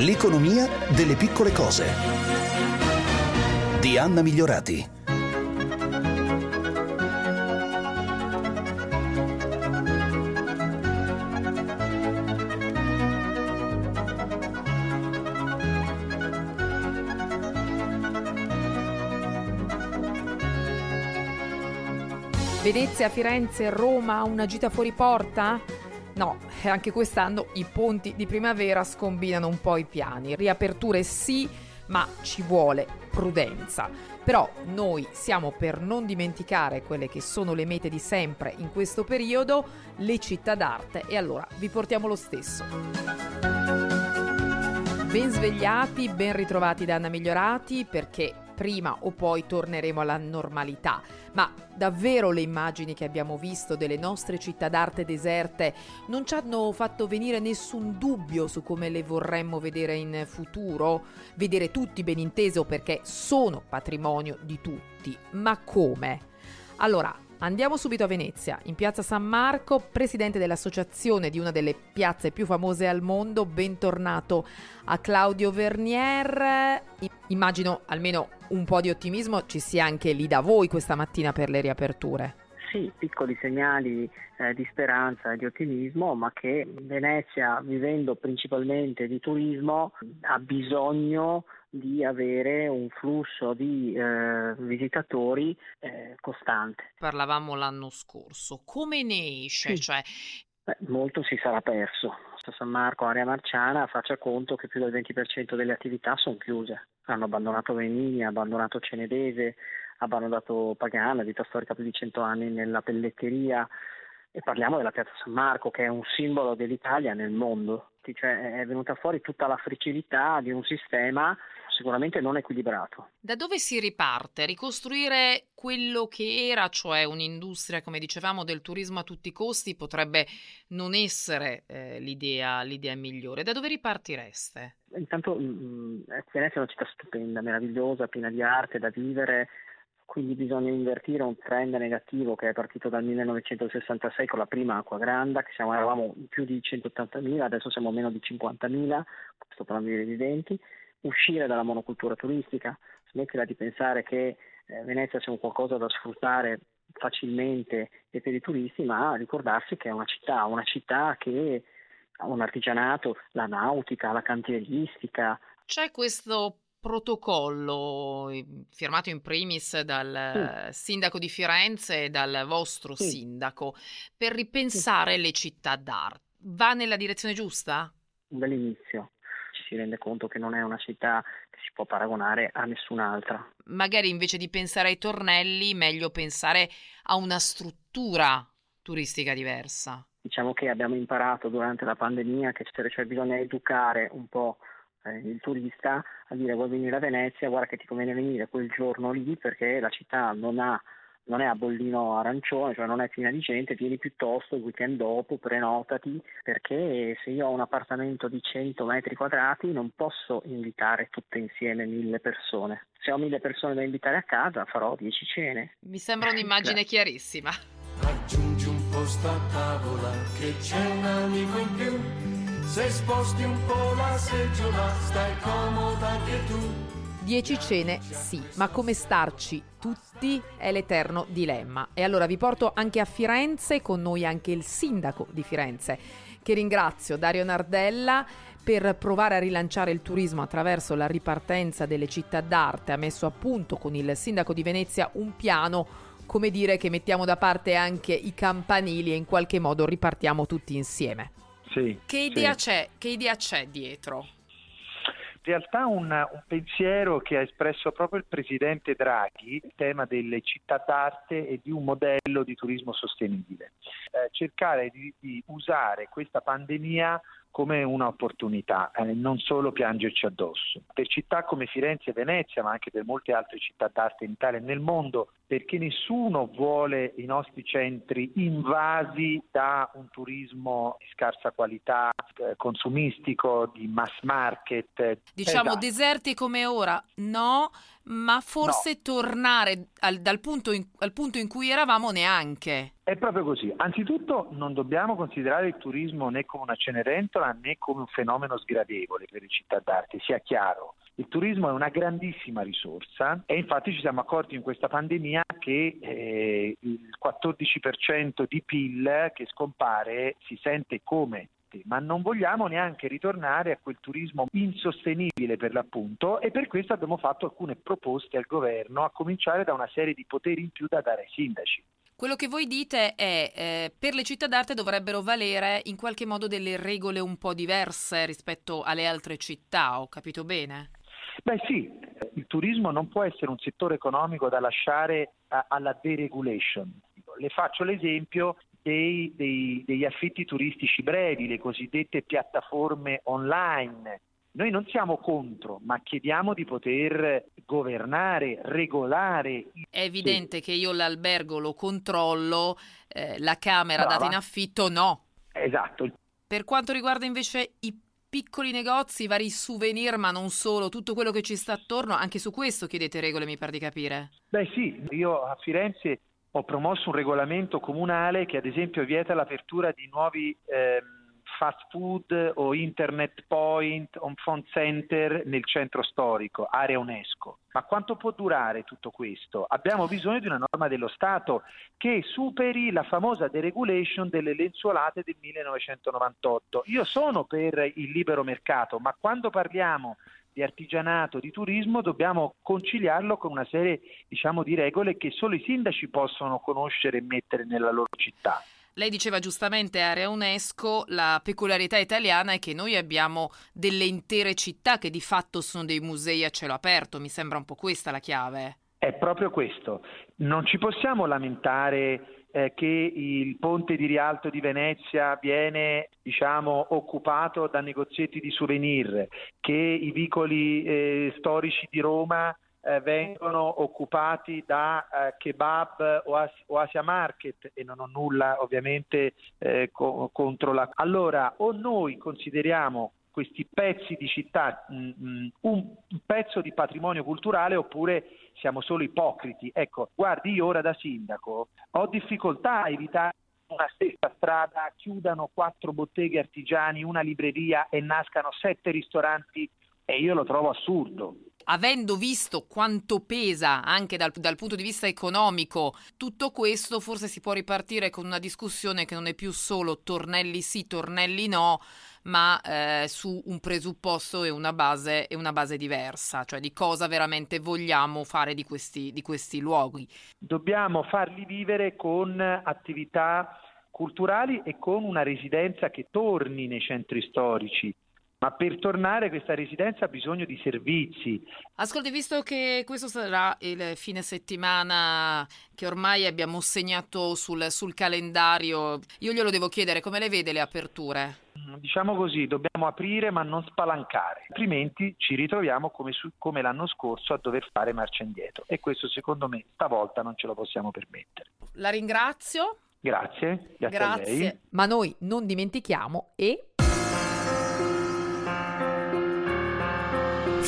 L'economia delle piccole cose. Di Anna Migliorati. Venezia, Firenze, Roma, una gita fuori porta? No, anche quest'anno i ponti di primavera scombinano un po' i piani. Riaperture sì, ma ci vuole prudenza. Però noi siamo per non dimenticare quelle che sono le mete di sempre in questo periodo, le città d'arte, e allora vi portiamo lo stesso. Ben svegliati, ben ritrovati da Anna Migliorati perché prima o poi torneremo alla normalità. Ma davvero le immagini che abbiamo visto delle nostre città d'arte deserte non ci hanno fatto venire nessun dubbio su come le vorremmo vedere in futuro? Vedere tutti ben inteso perché sono patrimonio di tutti. Ma come? Allora, Andiamo subito a Venezia, in piazza San Marco, presidente dell'associazione di una delle piazze più famose al mondo, bentornato a Claudio Vernier. Immagino almeno un po' di ottimismo ci sia anche lì da voi questa mattina per le riaperture. Sì, piccoli segnali eh, di speranza e di ottimismo, ma che Venezia, vivendo principalmente di turismo, ha bisogno di avere un flusso di eh, visitatori eh, costante. Parlavamo l'anno scorso, come ne esce? Sì. Cioè... Beh, molto si sarà perso. San Marco, area marciana, faccia conto che più del 20% delle attività sono chiuse. Hanno abbandonato Venini, abbandonato Cenedese, abbandonato Pagana, vita storica più di 100 anni nella pelletteria, e parliamo della piazza San Marco che è un simbolo dell'Italia nel mondo, cioè è venuta fuori tutta la fragilità di un sistema sicuramente non equilibrato. Da dove si riparte? Ricostruire quello che era, cioè un'industria, come dicevamo, del turismo a tutti i costi, potrebbe non essere eh, l'idea, l'idea, migliore. Da dove ripartireste? Intanto mh, mm, mm, Venezia è una città stupenda, meravigliosa, piena di arte da vivere, quindi bisogna invertire un trend negativo che è partito dal 1966 con la prima acqua granda, che siamo, eravamo più di 180.000, adesso siamo meno di 50.000, sto parlando di residenti, uscire dalla monocultura turistica, smettere di pensare che eh, Venezia sia un qualcosa da sfruttare facilmente e per i turisti, ma ricordarsi che è una città, una città che ha un artigianato, la nautica, la cantieristica. C'è questo protocollo firmato in primis dal sì. sindaco di Firenze e dal vostro sì. sindaco per ripensare sì. le città d'arte. Va nella direzione giusta? Un bel inizio ci si rende conto che non è una città che si può paragonare a nessun'altra. Magari invece di pensare ai tornelli, meglio pensare a una struttura turistica diversa. Diciamo che abbiamo imparato durante la pandemia che cioè bisogna educare un po' il turista a dire vuoi venire a Venezia, guarda che ti conviene venire quel giorno lì perché la città non ha non è a bollino arancione, cioè non è piena di gente, vieni piuttosto il weekend dopo, prenotati, perché se io ho un appartamento di 100 metri quadrati non posso invitare tutte insieme mille persone. Se ho mille persone da invitare a casa farò 10 cene. Mi sembra un'immagine chiarissima. Aggiungi un posto a tavola che c'è un amico in più. Se sposti un po' la seggiola stai comoda anche tu. Dieci cene sì, ma come starci tutti è l'eterno dilemma. E allora vi porto anche a Firenze, con noi anche il sindaco di Firenze, che ringrazio, Dario Nardella, per provare a rilanciare il turismo attraverso la ripartenza delle città d'arte. Ha messo a punto con il sindaco di Venezia un piano come dire che mettiamo da parte anche i campanili e in qualche modo ripartiamo tutti insieme. Sì, che idea sì. c'è? Che idea c'è dietro? in realtà un, un, pensiero che ha espresso proprio il presidente Draghi, il tema delle città d'arte e di un modello di turismo sostenibile. Eh, cercare di, di usare questa pandemia come un'opportunità, eh, non solo piangerci addosso. Per città come Firenze e Venezia, ma anche per molte altre città d'arte in Italia e nel mondo, perché nessuno vuole i nostri centri invasi da un turismo di scarsa qualità, eh, consumistico, di mass market. Diciamo esatto. deserti come ora, no, ma forse no. tornare al, dal punto in, al punto in cui eravamo neanche. È proprio così. Anzitutto non dobbiamo considerare il turismo né come una cenerentola né come un fenomeno sgradevole per le città d'arte, sia chiaro. Il turismo è una grandissima risorsa e infatti ci siamo accorti in questa pandemia che eh, il 14% di PIL che scompare si sente come ma non vogliamo neanche ritornare a quel turismo insostenibile per l'appunto e per questo abbiamo fatto alcune proposte al governo, a cominciare da una serie di poteri in più da dare ai sindaci. Quello che voi dite è eh, per le città d'arte dovrebbero valere in qualche modo delle regole un po' diverse rispetto alle altre città, ho capito bene? Beh sì, il turismo non può essere un settore economico da lasciare a, alla deregulation. Le faccio l'esempio dei, dei, degli affitti turistici brevi, le cosiddette piattaforme online. Noi non siamo contro, ma chiediamo di poter governare, regolare. È evidente che io l'albergo lo controllo, eh, la camera Brava. data in affitto no. Esatto. Per quanto riguarda invece i piccoli negozi, vari souvenir, ma non solo, tutto quello che ci sta attorno, anche su questo chiedete regole, mi pare di capire. Beh sì, io a Firenze ho promosso un regolamento comunale che ad esempio vieta l'apertura di nuovi eh, fast food o internet point o phone center nel centro storico, area UNESCO. Ma quanto può durare tutto questo? Abbiamo bisogno di una norma dello Stato che superi la famosa deregulation delle lenzuolate del 1998. Io sono per il libero mercato, ma quando parliamo di artigianato, di turismo, dobbiamo conciliarlo con una serie diciamo, di regole che solo i sindaci possono conoscere e mettere nella loro città. Lei diceva giustamente area UNESCO, la peculiarità italiana è che noi abbiamo delle intere città che di fatto sono dei musei a cielo aperto, mi sembra un po' questa la chiave. È proprio questo, non ci possiamo lamentare eh, che il ponte di Rialto di Venezia viene diciamo, occupato da negozietti di souvenir, che i vicoli eh, storici di Roma eh, vengono occupati da eh, kebab o, As- o, Asia Market e non ho nulla ovviamente eh, co- contro la... Allora o noi consideriamo questi pezzi di città mh, mm, mm, un pezzo di patrimonio culturale oppure siamo solo ipocriti. Ecco, guardi, io ora da sindaco ho difficoltà a evitare una stessa strada chiudano quattro botteghe artigiani, una libreria e nascano sette ristoranti e io lo trovo assurdo avendo visto quanto pesa anche dal, dal, punto di vista economico tutto questo, forse si può ripartire con una discussione che non è più solo tornelli sì, tornelli no, ma eh, su un presupposto e una, base, e una base diversa, cioè di cosa veramente vogliamo fare di questi, di questi luoghi. Dobbiamo farli vivere con attività culturali e con una residenza che torni nei centri storici ma per tornare questa residenza ha bisogno di servizi. Ascolti, visto che questo sarà il fine settimana che ormai abbiamo segnato sul, sul calendario, io glielo devo chiedere, come le vede le aperture? Diciamo così, dobbiamo aprire ma non spalancare, altrimenti ci ritroviamo come, su, come l'anno scorso a dover fare marcia indietro e questo secondo me stavolta non ce lo possiamo permettere. La ringrazio. Grazie, grazie, grazie. Ma noi non dimentichiamo e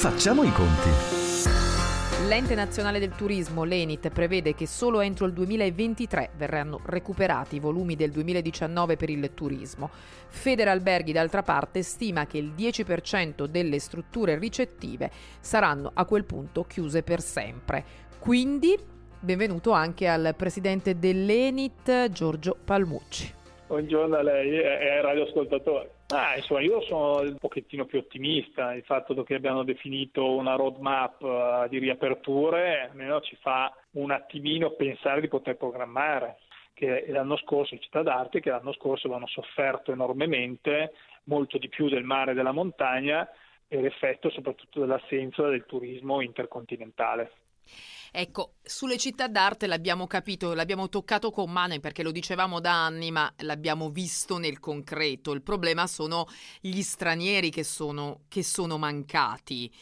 Facciamo i conti. L'Ente Nazionale del Turismo, l'ENIT, prevede che solo entro il 2023 verranno recuperati i volumi del 2019 per il turismo. Federalberghi, d'altra parte, stima che il 10% delle strutture ricettive saranno a quel punto chiuse per sempre. Quindi, benvenuto anche al presidente dell'ENIT, Giorgio Palmucci. Buongiorno a lei e ai radioascoltatori. Ah, insomma, io sono un pochettino più ottimista. Il fatto che abbiano definito una roadmap uh, di riaperture almeno ci fa un attimino pensare di poter programmare. Che l'anno scorso, in città d'arte, che l'anno scorso avevano sofferto enormemente, molto di più del mare e della montagna, per effetto soprattutto dell'assenza del turismo intercontinentale. Ecco, sulle città d'arte l'abbiamo capito, l'abbiamo toccato con mano perché lo dicevamo da anni, ma l'abbiamo visto nel concreto. Il problema sono gli stranieri che sono, che sono mancati.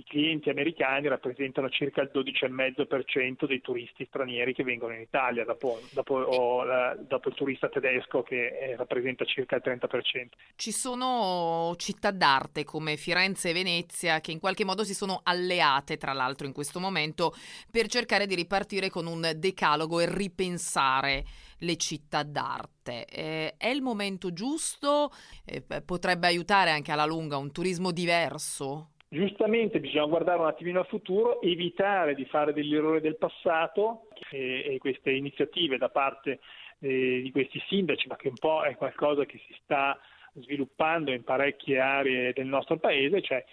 I clienti americani rappresentano circa il 12,5% dei turisti stranieri che vengono in Italia, dopo, dopo, la, dopo il turista tedesco che eh, rappresenta circa il 30%. Ci sono città d'arte come Firenze e Venezia che in qualche modo si sono alleate, tra l'altro, in questo momento per cercare di ripartire con un decalogo e ripensare le città d'arte. Eh, è il momento giusto? Eh, potrebbe aiutare anche alla lunga un turismo diverso? Giustamente bisogna guardare un attimino al futuro, evitare di fare degli errori del passato e, e queste iniziative da parte eh, di questi sindaci, ma che un po' è qualcosa che si sta sviluppando in parecchie aree del nostro paese, cioè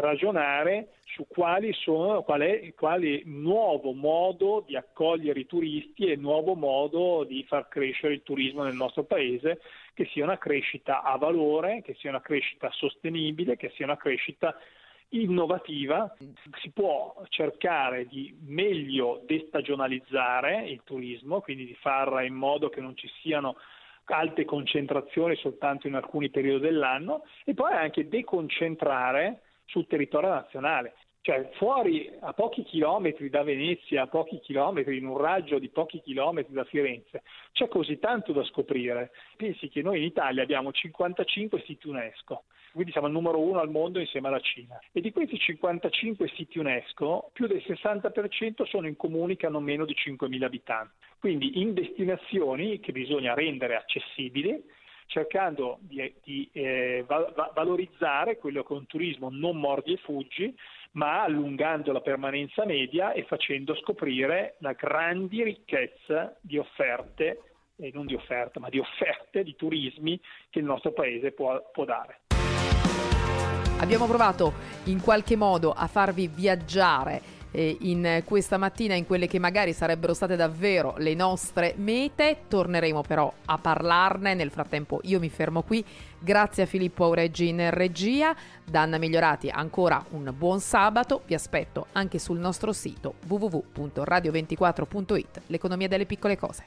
ragionare su quali sono, qual è quale nuovo modo di accogliere i turisti e nuovo modo di far crescere il turismo nel nostro paese, che sia una crescita a valore, che sia una crescita sostenibile, che sia una crescita innovativa, si può cercare di meglio destagionalizzare il turismo, quindi di fare in modo che non ci siano alte concentrazioni soltanto in alcuni periodi dell'anno e poi anche deconcentrare sul territorio nazionale. Cioè fuori a pochi chilometri da Venezia, a pochi chilometri, in un raggio di pochi chilometri da Firenze, c'è così tanto da scoprire. Pensi che noi in Italia abbiamo 55 siti UNESCO, quindi siamo il numero uno al mondo insieme alla Cina. E di questi 55 siti UNESCO, più del 60% sono in comuni che hanno meno di 5.000 abitanti. Quindi in destinazioni che bisogna rendere accessibili, cercando di, di eh, va- valorizzare quello che è un turismo non mordi e fuggi, ma allungando la permanenza media e facendo scoprire la grande ricchezza di offerte, e non di offerte, ma di offerte, di turismi che il nostro paese può, può dare. Abbiamo provato in qualche modo a farvi viaggiare eh, in questa mattina in quelle che magari sarebbero state davvero le nostre mete. Torneremo però a parlarne. Nel frattempo io mi fermo qui. Grazie a Filippo Aureggi in regia. Da Anna Migliorati ancora un buon sabato. Vi aspetto anche sul nostro sito www.radio24.it. L'economia delle piccole cose.